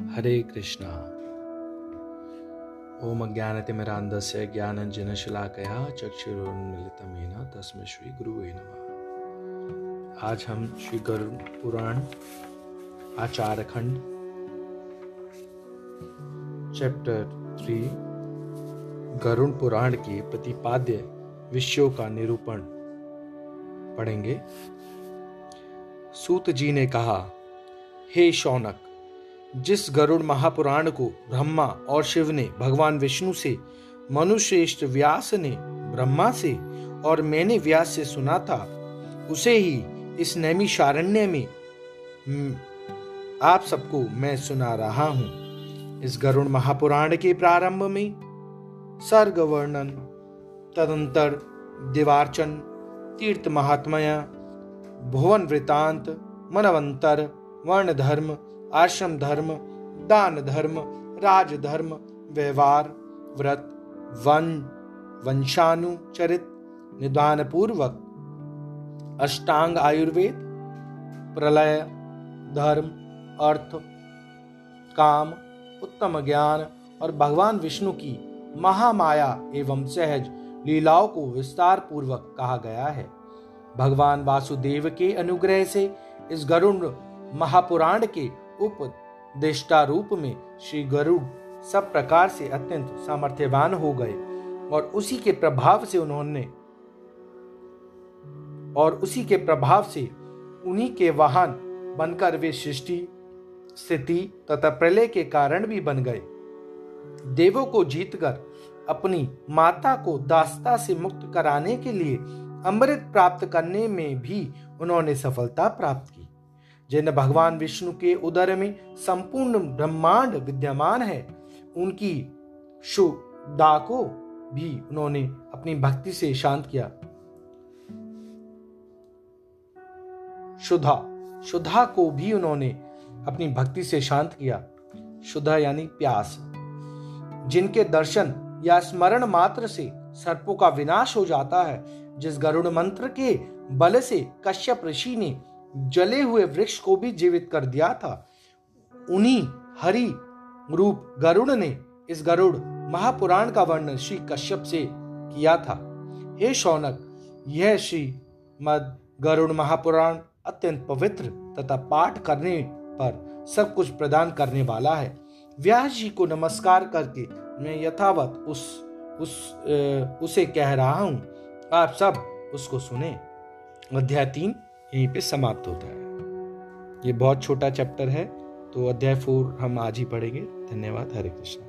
हरे कृष्णा। ओम अज्ञानतिमिरान्धस्य ज्ञानञ्जनशलाकया चक्षुरुन्मिलितमेन तस्मै श्री गुरुवे नमः। आज हम श्री गरुड़ पुराण आचार खंड चैप्टर थ्री गरुण पुराण के प्रतिपाद्य विषयों का निरूपण पढ़ेंगे। सूत जी ने कहा, हे शौनक जिस गरुड़ महापुराण को ब्रह्मा और शिव ने भगवान विष्णु से मनुश्रेष्ठ व्यास ने ब्रह्मा से और मैंने व्यास से सुना था, उसे ही इस नैमी शारण्य में आप सबको मैं सुना रहा हूँ। इस गरुड़ महापुराण के प्रारंभ में सर्ग वर्णन तदंतर दिवार्चन, तीर्थ महात्मया, भुवन वृतांत, मनवंतर वर्ण धर्म आश्रम धर्म, दान धर्म, राज धर्म, व्यवहार, व्रत, वन वंशानुचरित निदान पूर्वक अष्टांग आयुर्वेद, प्रलय, धर्म, अर्थ, काम, उत्तम ज्ञान और भगवान विष्णु की महामाया एवं सहज लीलाओं को विस्तार पूर्वक कहा गया है। भगवान वासुदेव के अनुग्रह से इस गरुण महापुराण के उपदेष्टा रूप में श्री गरुड़ सब प्रकार से अत्यंत सामर्थ्यवान हो गए और उसी के प्रभाव से उन्होंने और उसी के प्रभाव से उन्हीं के वाहन बनकर वे सृष्टि, स्थिति तथा प्रलय के कारण भी बन गए। देवों को जीतकर अपनी माता को दास्ता से मुक्त कराने के लिए अमृत प्राप्त करने में भी उन्होंने सफलता प्राप्त की। जिन भगवान विष्णु के उदर में संपूर्ण ब्रह्मांड विद्यमान है, उनकी शुदा को भी उन्होंने अपनी भक्ति से शांत किया। शुद्धा शुद्धा को भी उन्होंने अपनी भक्ति से शांत किया। शुद्धा यानी प्यास, जिनके दर्शन या स्मरण मात्र से सर्पों का विनाश हो जाता है, जिस गरुड़ मंत्र के बल से कश्यप ऋषि ने जले हुए वृक्ष को भी जीवित कर दिया था। उन्हीं हरि रूप गरुड़ ने इस गरुड़ महापुराण का वर्णन श्री कश्यप से किया था। हे शौनक यह श्री मद गरुड़ महापुराण अत्यंत पवित्र तथा पाठ करने पर सब कुछ प्रदान करने वाला है। व्यास जी को नमस्कार करके मैं यथावत उस उस ए, उसे कह रहा हूँ। आप सब उसको सुने। अध्याय तीन। यहीं पे समाप्त होता है। ये बहुत छोटा चैप्टर है तो अध्याय फोर हम आज ही पढ़ेंगे। धन्यवाद, हरे कृष्ण।